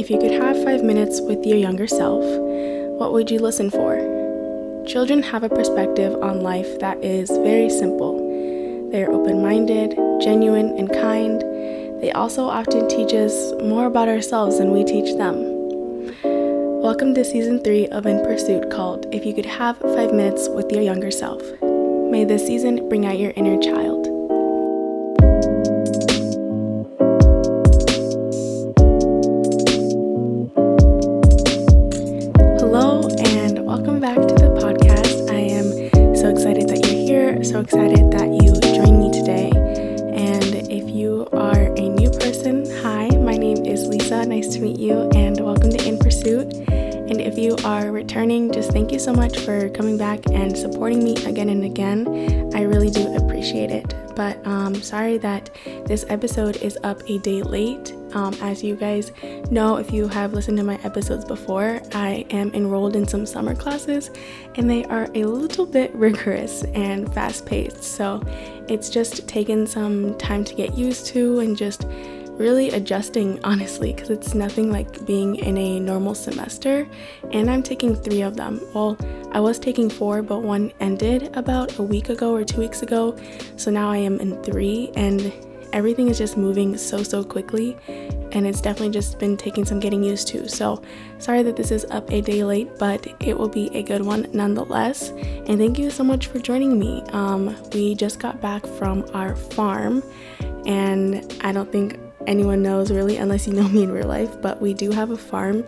If you could have five minutes with your younger self, what would you listen for? Children have a perspective on life that is very simple. They are open minded, genuine, and kind. They also often teach us more about ourselves than we teach them. Welcome to season three of In Pursuit called If You Could Have Five Minutes with Your Younger Self. May this season bring out your inner child. So excited that you joined me today. And if you are a new person, hi, my name is Lisa. Nice to meet you, and welcome to In Pursuit. And if you are returning, just thank you so much for coming back and supporting me again and again. I really do appreciate it. But um, sorry that this episode is up a day late. Um, as you guys know, if you have listened to my episodes before, I am enrolled in some summer classes and they are a little bit rigorous and fast paced. So it's just taken some time to get used to and just really adjusting, honestly, because it's nothing like being in a normal semester. And I'm taking three of them. Well, I was taking four, but one ended about a week ago or two weeks ago. So now I am in three, and everything is just moving so, so quickly. And it's definitely just been taking some getting used to. So, sorry that this is up a day late, but it will be a good one nonetheless. And thank you so much for joining me. Um, we just got back from our farm, and I don't think anyone knows really unless you know me in real life, but we do have a farm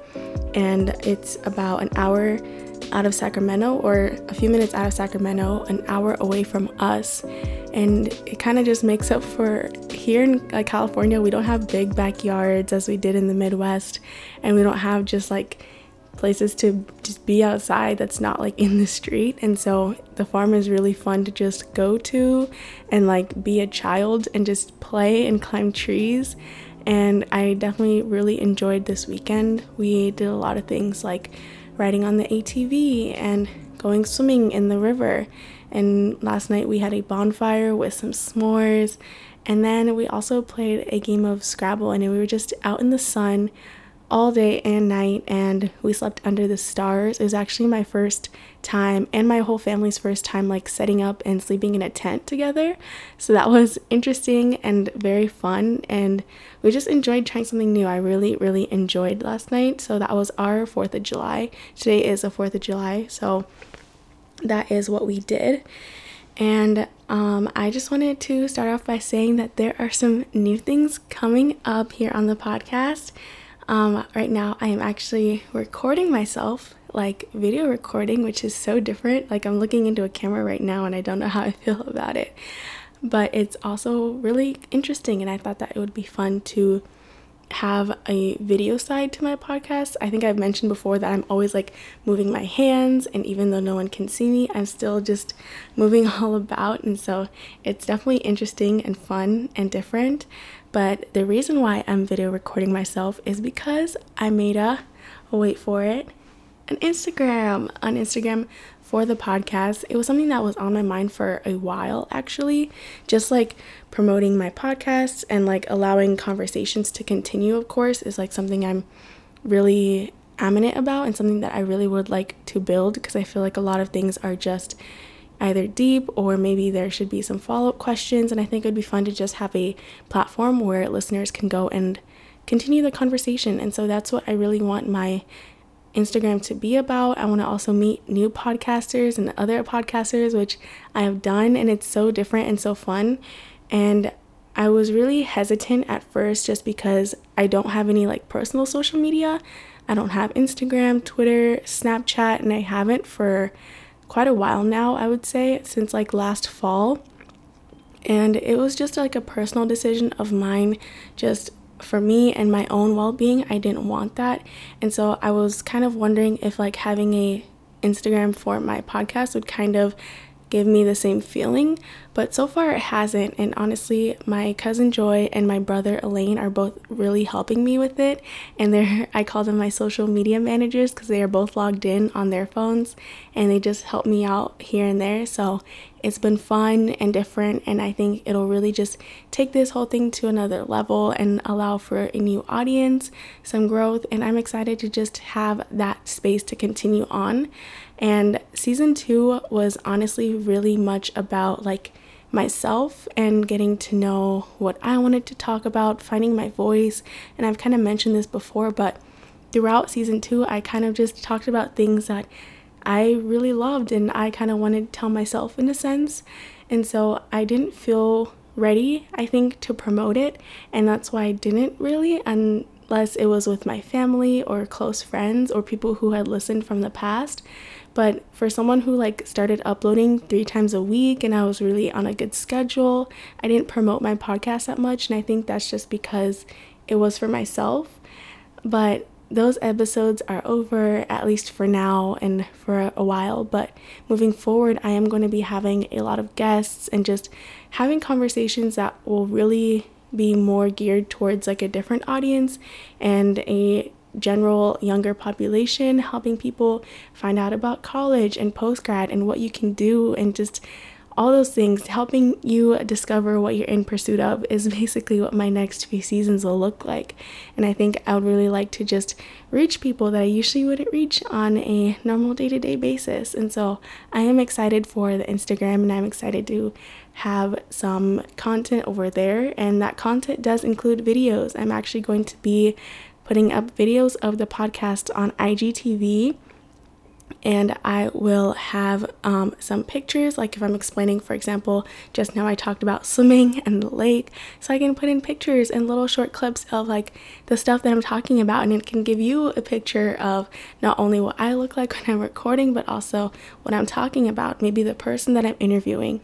and it's about an hour out of Sacramento or a few minutes out of Sacramento, an hour away from us. And it kind of just makes up for here in like California, we don't have big backyards as we did in the Midwest, and we don't have just like places to just be outside that's not like in the street. And so the farm is really fun to just go to and like be a child and just play and climb trees. And I definitely really enjoyed this weekend. We did a lot of things like riding on the ATV and going swimming in the river. And last night we had a bonfire with some s'mores. And then we also played a game of Scrabble and we were just out in the sun all day and night and we slept under the stars. It was actually my first time and my whole family's first time like setting up and sleeping in a tent together. So that was interesting and very fun and we just enjoyed trying something new. I really really enjoyed last night. So that was our 4th of July. Today is the 4th of July. So that is what we did. And um, I just wanted to start off by saying that there are some new things coming up here on the podcast. Um, right now, I am actually recording myself, like video recording, which is so different. Like, I'm looking into a camera right now and I don't know how I feel about it. But it's also really interesting, and I thought that it would be fun to have a video side to my podcast. I think I've mentioned before that I'm always like moving my hands, and even though no one can see me, I'm still just moving all about. And so it's definitely interesting and fun and different. But the reason why I'm video recording myself is because I made a, wait for it, an Instagram, on Instagram for the podcast. It was something that was on my mind for a while actually, just like promoting my podcast and like allowing conversations to continue, of course, is like something I'm really eminent about and something that I really would like to build because I feel like a lot of things are just either deep or maybe there should be some follow up questions. And I think it would be fun to just have a platform where listeners can go and continue the conversation. And so that's what I really want my Instagram to be about. I want to also meet new podcasters and other podcasters, which I have done, and it's so different and so fun. And I was really hesitant at first just because I don't have any like personal social media. I don't have Instagram, Twitter, Snapchat, and I haven't for quite a while now, I would say, since like last fall. And it was just like a personal decision of mine, just for me and my own well-being. I didn't want that. And so I was kind of wondering if like having a Instagram for my podcast would kind of give me the same feeling, but so far it hasn't. And honestly, my cousin Joy and my brother Elaine are both really helping me with it. And they're I call them my social media managers because they are both logged in on their phones and they just help me out here and there. So it's been fun and different, and I think it'll really just take this whole thing to another level and allow for a new audience, some growth, and I'm excited to just have that space to continue on. And season two was honestly really much about like myself and getting to know what I wanted to talk about, finding my voice. And I've kind of mentioned this before, but throughout season two, I kind of just talked about things that I really loved and I kind of wanted to tell myself in a sense. And so I didn't feel ready, I think, to promote it. And that's why I didn't really, unless it was with my family or close friends or people who had listened from the past. But for someone who like started uploading three times a week and I was really on a good schedule, I didn't promote my podcast that much. And I think that's just because it was for myself. But those episodes are over, at least for now and for a while. But moving forward, I am going to be having a lot of guests and just having conversations that will really be more geared towards like a different audience and a general younger population, helping people find out about college and post grad and what you can do and just all those things, helping you discover what you're in pursuit of, is basically what my next few seasons will look like. And I think I would really like to just reach people that I usually wouldn't reach on a normal day to day basis. And so I am excited for the Instagram and I'm excited to have some content over there. And that content does include videos. I'm actually going to be putting up videos of the podcast on IGTV and I will have um, some pictures. Like if I'm explaining, for example, just now I talked about swimming and the lake, so I can put in pictures and little short clips of like the stuff that I'm talking about, and it can give you a picture of not only what I look like when I'm recording, but also what I'm talking about, maybe the person that I'm interviewing.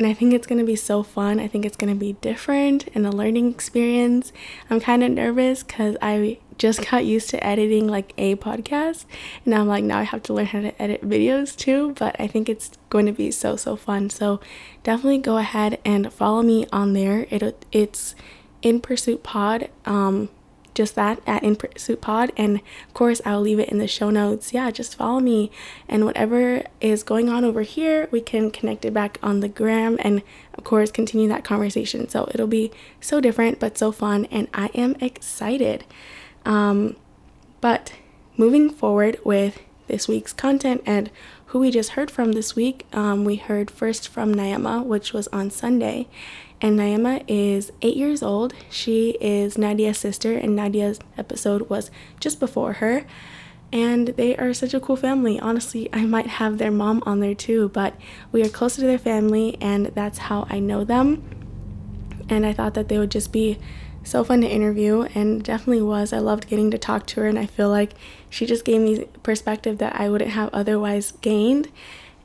And I think it's to be so fun. I think it's to be different and a learning experience. I'm kind of nervous because I just got used to editing like a podcast. And I'm like now I have to learn how to edit videos too. But I think it's going to be so so fun. So definitely go ahead and follow me on there. It it's in pursuit pod. Um just that at in pursuit pod. And of course I'll leave it in the show notes. Yeah just follow me. And whatever is going on over here we can connect it back on the gram and of course continue that conversation. So it'll be so different but so fun and I am excited. Um, but moving forward with this week's content and who we just heard from this week, um, we heard first from Neema, which was on Sunday. And Neema is eight years old. She is Nadia's sister, and Nadia's episode was just before her. And they are such a cool family. Honestly, I might have their mom on there too, but we are closer to their family, and that's how I know them. And I thought that they would just be so fun to interview and definitely was. I loved getting to talk to her, and I feel like she just gave me perspective that I wouldn't have otherwise gained.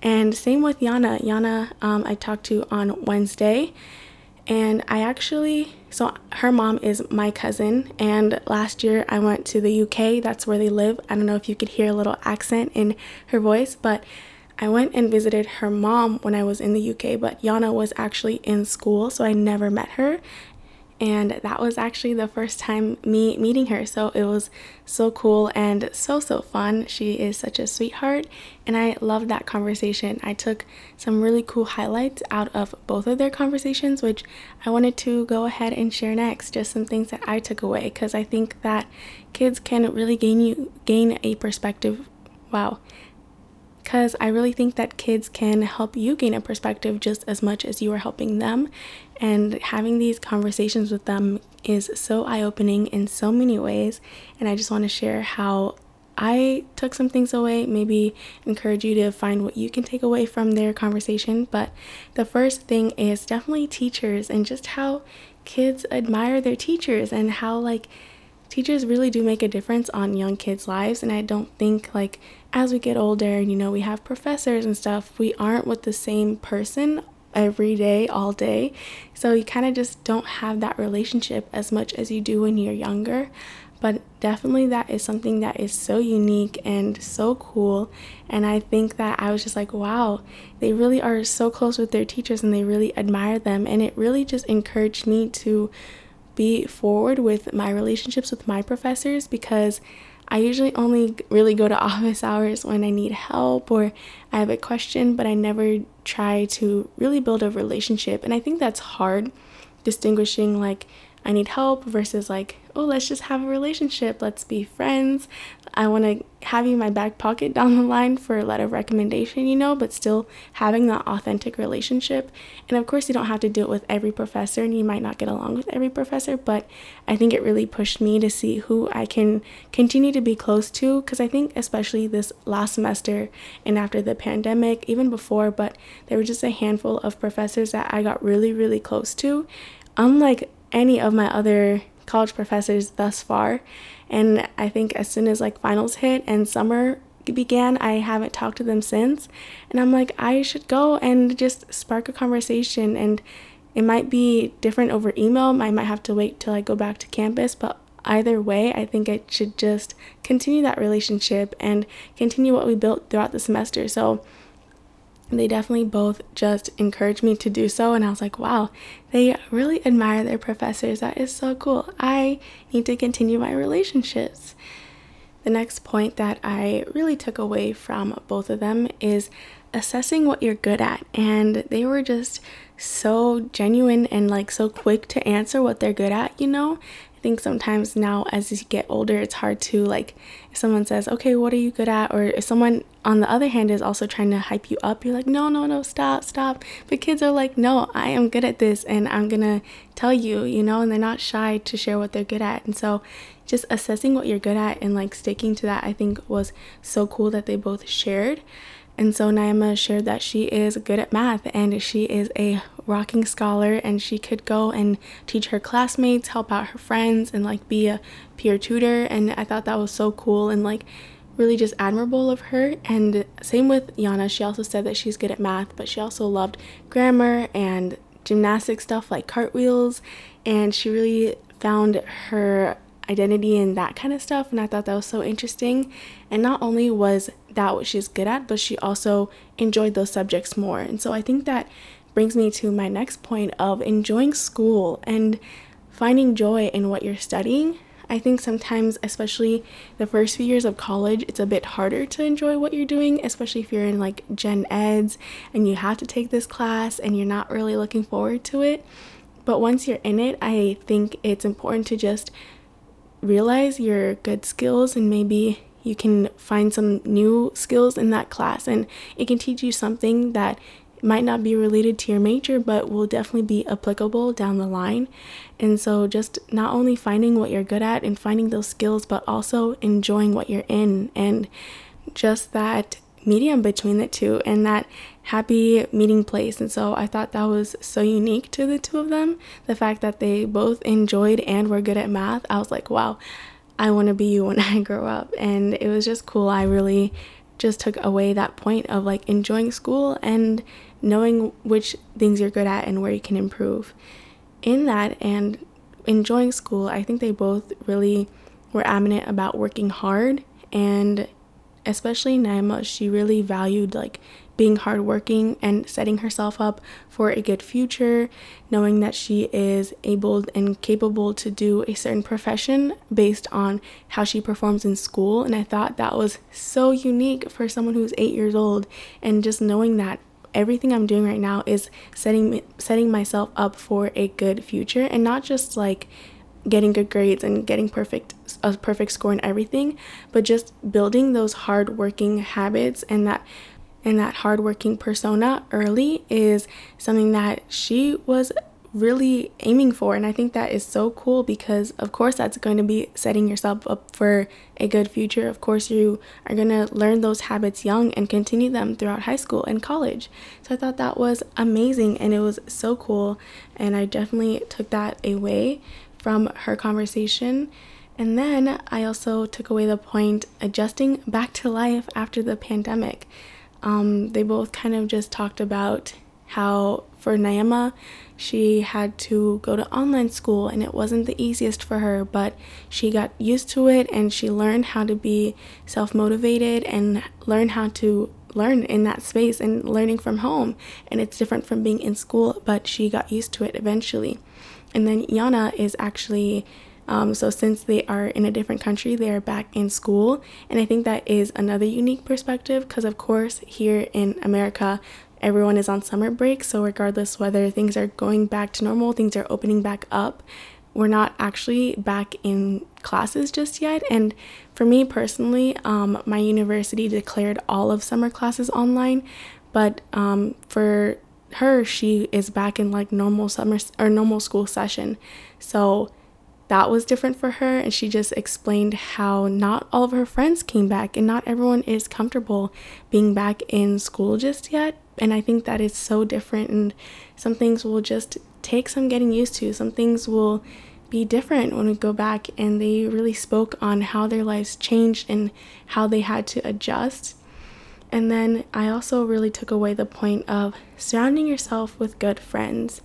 And same with Yannah. Yannah, um, I talked to on Wednesday, and I actually, so her mom is my cousin, and last year I went to the UK. That's where they live. I don't know if you could hear a little accent in her voice, but I went and visited her mom when I was in the UK, but Yannah was actually in school, so I never met her and that was actually the first time me meeting her. So it was so cool and so so fun. She is such a sweetheart and i loved that conversation. I took some really cool highlights out of both of their conversations which i wanted to go ahead and share next. Just some things that i took away because i think that kids can really gain you gain a perspective. Wow because I really think that kids can help you gain a perspective just as much as you are helping them. And having these conversations with them is so eye opening in so many ways. And I just want to share how I took some things away, maybe encourage you to find what you can take away from their conversation. But the first thing is definitely teachers and just how kids admire their teachers and how, like, teachers really do make a difference on young kids' lives. And I don't think, like, as we get older, and you know, we have professors and stuff, we aren't with the same person every day, all day. So you kind of just don't have that relationship as much as you do when you're younger. But definitely, that is something that is so unique and so cool. And I think that I was just like, wow, they really are so close with their teachers and they really admire them. And it really just encouraged me to be forward with my relationships with my professors because I usually only really go to office hours when I need help or I have a question, but I never try to really build a relationship. And I think that's hard distinguishing like I need help versus like, oh, let's just have a relationship. Let's be friends. I want to have you in my back pocket down the line for a letter of recommendation, you know, but still having that authentic relationship. And of course, you don't have to do it with every professor, and you might not get along with every professor, but I think it really pushed me to see who I can continue to be close to. Because I think, especially this last semester and after the pandemic, even before, but there were just a handful of professors that I got really, really close to. Unlike any of my other college professors thus far. And I think as soon as like finals hit and summer began, I haven't talked to them since. And I'm like, I should go and just spark a conversation. And it might be different over email. I might have to wait till I go back to campus, but either way, I think I should just continue that relationship and continue what we built throughout the semester. So they definitely both just encouraged me to do so and i was like wow they really admire their professors. That is so cool. I need to continue my relationships. The next point that i really took away from both of them is assessing what you're good at and they were just so genuine and like so quick to answer what they're good at you know think sometimes now as you get older, it's hard to like if someone says, "Okay, what are you good at?" or if someone on the other hand is also trying to hype you up, you're like, "No, no, no, stop, stop." But kids are like, "No, I am good at this and I'm going to tell you," you know, and they're not shy to share what they're good at. And so just assessing what you're good at and like sticking to that, I think was so cool that they both shared. And so Neema shared that she is good at math and she is a rocking scholar and she could go and teach her classmates, help out her friends, and like be a peer tutor. And I thought that was so cool and like really just admirable of her. And same with Yannah, she also said that she's good at math, but she also loved grammar and gymnastic stuff like cartwheels. And she really found her identity and that kind of stuff. And I thought that was so interesting. And not only was that what she's good at, but she also enjoyed those subjects more. And so I think that brings me to my next point of enjoying school and finding joy in what you're studying. I think sometimes, especially the first few years of college, it's a bit harder to enjoy what you're doing, especially if you're in like gen eds and you have to take this class and you're not really looking forward to it. But once you're in it, I think it's important to just realize your good skills and maybe you can find some new skills in that class and it can teach you something that might not be related to your major but will definitely be applicable down the line. And so just not only finding what you're good at and finding those skills but also enjoying what you're in and just that medium between the two and that happy meeting place. And so I thought that was so unique to the two of them. The fact that they both enjoyed and were good at math. I was like, wow, I want to be you when I grow up. And it was just cool. I really just took away that point of like enjoying school and knowing which things you're good at and where you can improve. In that and enjoying school, I think they both really were adamant about working hard and especially Neema, she really valued like being hardworking and setting herself up for a good future, knowing that she is able and capable to do a certain profession based on how she performs in school. And I thought that was so unique for someone who's eight years old, and just knowing that everything I'm doing right now is setting setting myself up for a good future and not just like getting good grades and getting perfect a perfect score in everything, but just building those hardworking habits and that and that hardworking persona early is something that she was really aiming for and I think that is so cool because of course that's going to be setting yourself up for a good future. Of course you are going to learn those habits young and continue them throughout high school and college. So I thought that was amazing and it was so cool and I definitely took that away from her conversation. And then I also took away the point adjusting back to life after the pandemic. Um, they both kind of just talked about how for Neema, she had to go to online school and it wasn't the easiest for her, but she got used to it and she learned how to be self motivated and learn how to learn in that space and learning from home. And it's different from being in school, but she got used to it eventually. And then Yannah is actually Um, so, since they are in a different country, they are back in school. And I think that is another unique perspective because, of course, here in America, everyone is on summer break. So, regardless whether things are going back to normal, things are opening back up, we're not actually back in classes just yet. And for me personally, um, my university declared all of summer classes online. But um, for her, she is back in like normal summer or normal school session. So, that was different for her and she just explained how not all of her friends came back and not everyone is comfortable being back in school just yet and i think that is so different and some things will just take some getting used to some things will be different when we go back and they really spoke on how their lives changed and how they had to adjust and then i also really took away the point of surrounding yourself with good friends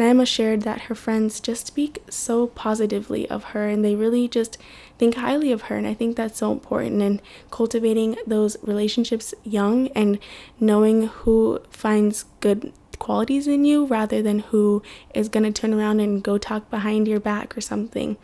Neema shared that her friends just speak so positively of her and they really just think highly of her. And I think that's so important in cultivating those relationships young and knowing who finds good qualities in you rather than who is going to turn around and go talk behind your back or something.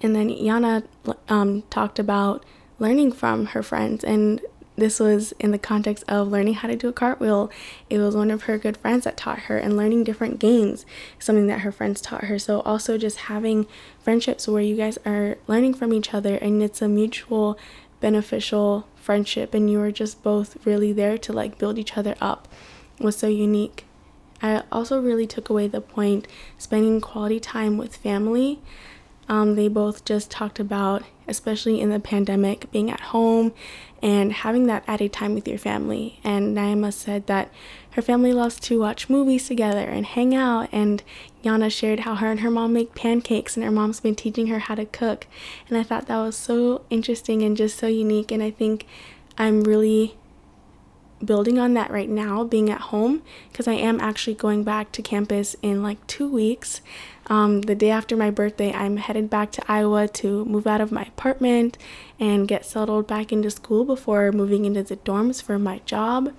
And then Yannah um, talked about learning from her friends and this was in the context of learning how to do a cartwheel. It was one of her good friends that taught her, and learning different games, something that her friends taught her. So, also just having friendships where you guys are learning from each other and it's a mutual beneficial friendship, and you are just both really there to like build each other up was so unique. I also really took away the point spending quality time with family. Um, they both just talked about, especially in the pandemic, being at home and having that added time with your family. And Neema said that her family loves to watch movies together and hang out. And Yannah shared how her and her mom make pancakes, and her mom's been teaching her how to cook. And I thought that was so interesting and just so unique. And I think I'm really building on that right now, being at home, because I am actually going back to campus in like two weeks. Um, the day after my birthday, I'm headed back to Iowa to move out of my apartment and get settled back into school before moving into the dorms for my job.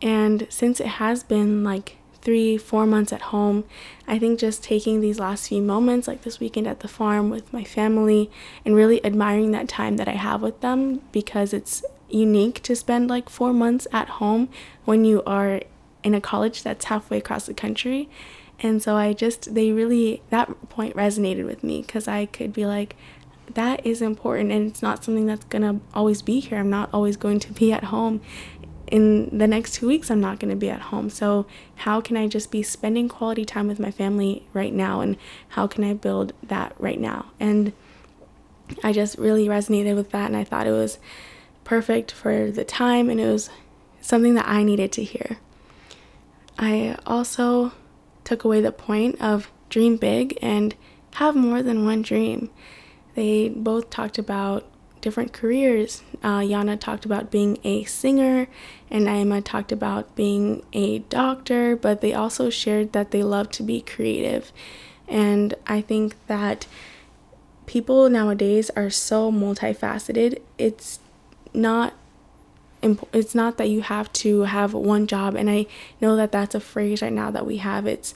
And since it has been like three, four months at home, I think just taking these last few moments, like this weekend at the farm with my family, and really admiring that time that I have with them because it's unique to spend like four months at home when you are in a college that's halfway across the country and so I just, they really, that point resonated with me because I could be like, that is important and it's not something that's going to always be here. I'm not always going to be at home. In the next two weeks, I'm not going to be at home. So, how can I just be spending quality time with my family right now? And how can I build that right now? And I just really resonated with that. And I thought it was perfect for the time and it was something that I needed to hear. I also took away the point of dream big and have more than one dream. They both talked about different careers. Uh, Yannah talked about being a singer, and Neema talked about being a doctor, but they also shared that they love to be creative. And I think that people nowadays are so multifaceted. It's not it's not that you have to have one job and i know that that's a phrase right now that we have. It's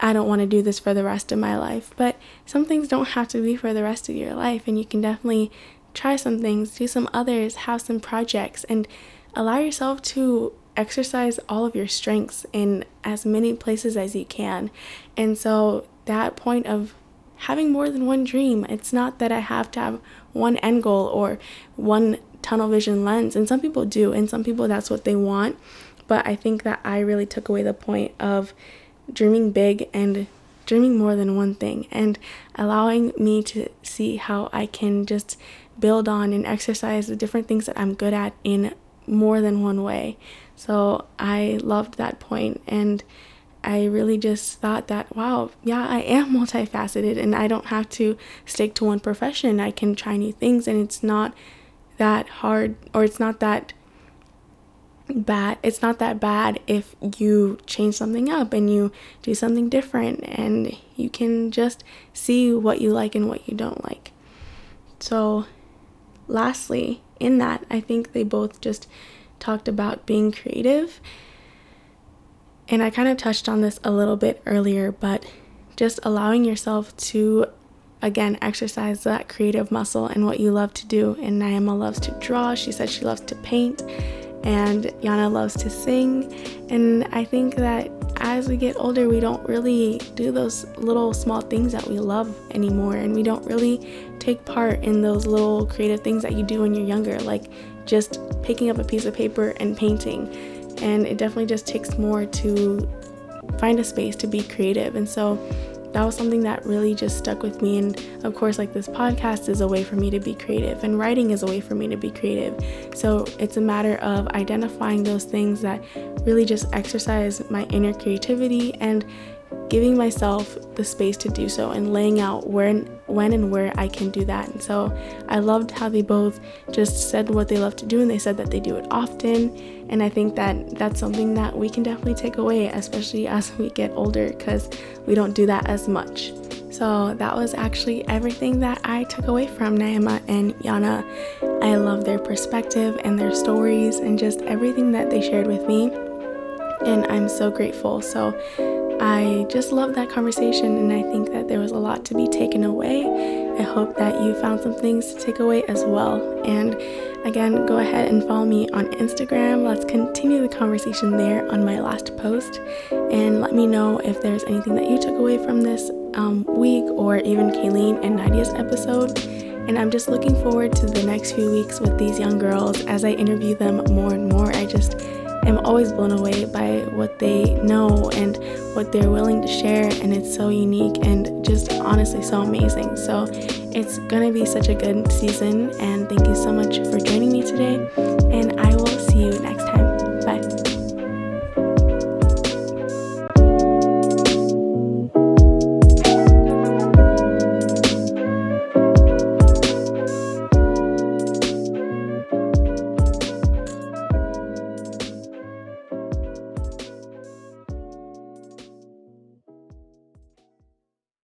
i don't want to do this for the rest of my life. But some things don't have to be for the rest of your life and you can definitely try some things do some others have some projects and allow yourself to exercise all of your strengths in as many places as you can. And so that point of having more than one dream it's not that i have to have one end goal or one tunnel vision lens. And some people do, and some people that's what they want. But I think that I really took away the point of dreaming big and dreaming more than one thing and allowing me to see how I can just build on and exercise the different things that I'm good at in more than one way. So I loved that point and I really just thought that wow, yeah, I am multifaceted and I don't have to stick to one profession. I can try new things and it's not that hard or it's not that bad it's not that bad if you change something up and you do something different and you can just see what you like and what you don't like. So lastly in that i think they both just talked about being creative. And i kind of touched on this a little bit earlier but just allowing yourself to again exercise that creative muscle and what you love to do. And Neema loves to draw. She said she loves to paint, and Yannah loves to sing. And I think that as we get older, we don't really do those little small things that we love anymore, and we don't really take part in those little creative things that you do when you're younger, like just picking up a piece of paper and painting. And it definitely just takes more to find a space to be creative. And so that was something that really just stuck with me. And of course, like this podcast is a way for me to be creative, and writing is a way for me to be creative. So it's a matter of identifying those things that really just exercise my inner creativity and giving myself the space to do so and laying out where when and where I can do that. And so I loved how they both just said what they love to do and they said that they do it often. And I think that that's something that we can definitely take away, especially as we get older, because we don't do that as much. So that was actually everything that I took away from Neema and Yannah. I love their perspective and their stories and just everything that they shared with me. And I'm so grateful. So I just love that conversation, and I think that there was a lot to be taken away. I hope that you found some things to take away as well. And again, go ahead and follow me on Instagram. Let's continue the conversation there on my last post, and let me know if there's anything that you took away from this um, week or even Kayleen and Nadia's episode. And I'm just looking forward to the next few weeks with these young girls as I interview them more and more. I just am always blown away by what they know and what they're willing to share. And it's so unique and just honestly so amazing. So it's gonna be such a good season. And thank you so much for joining me today. And I will.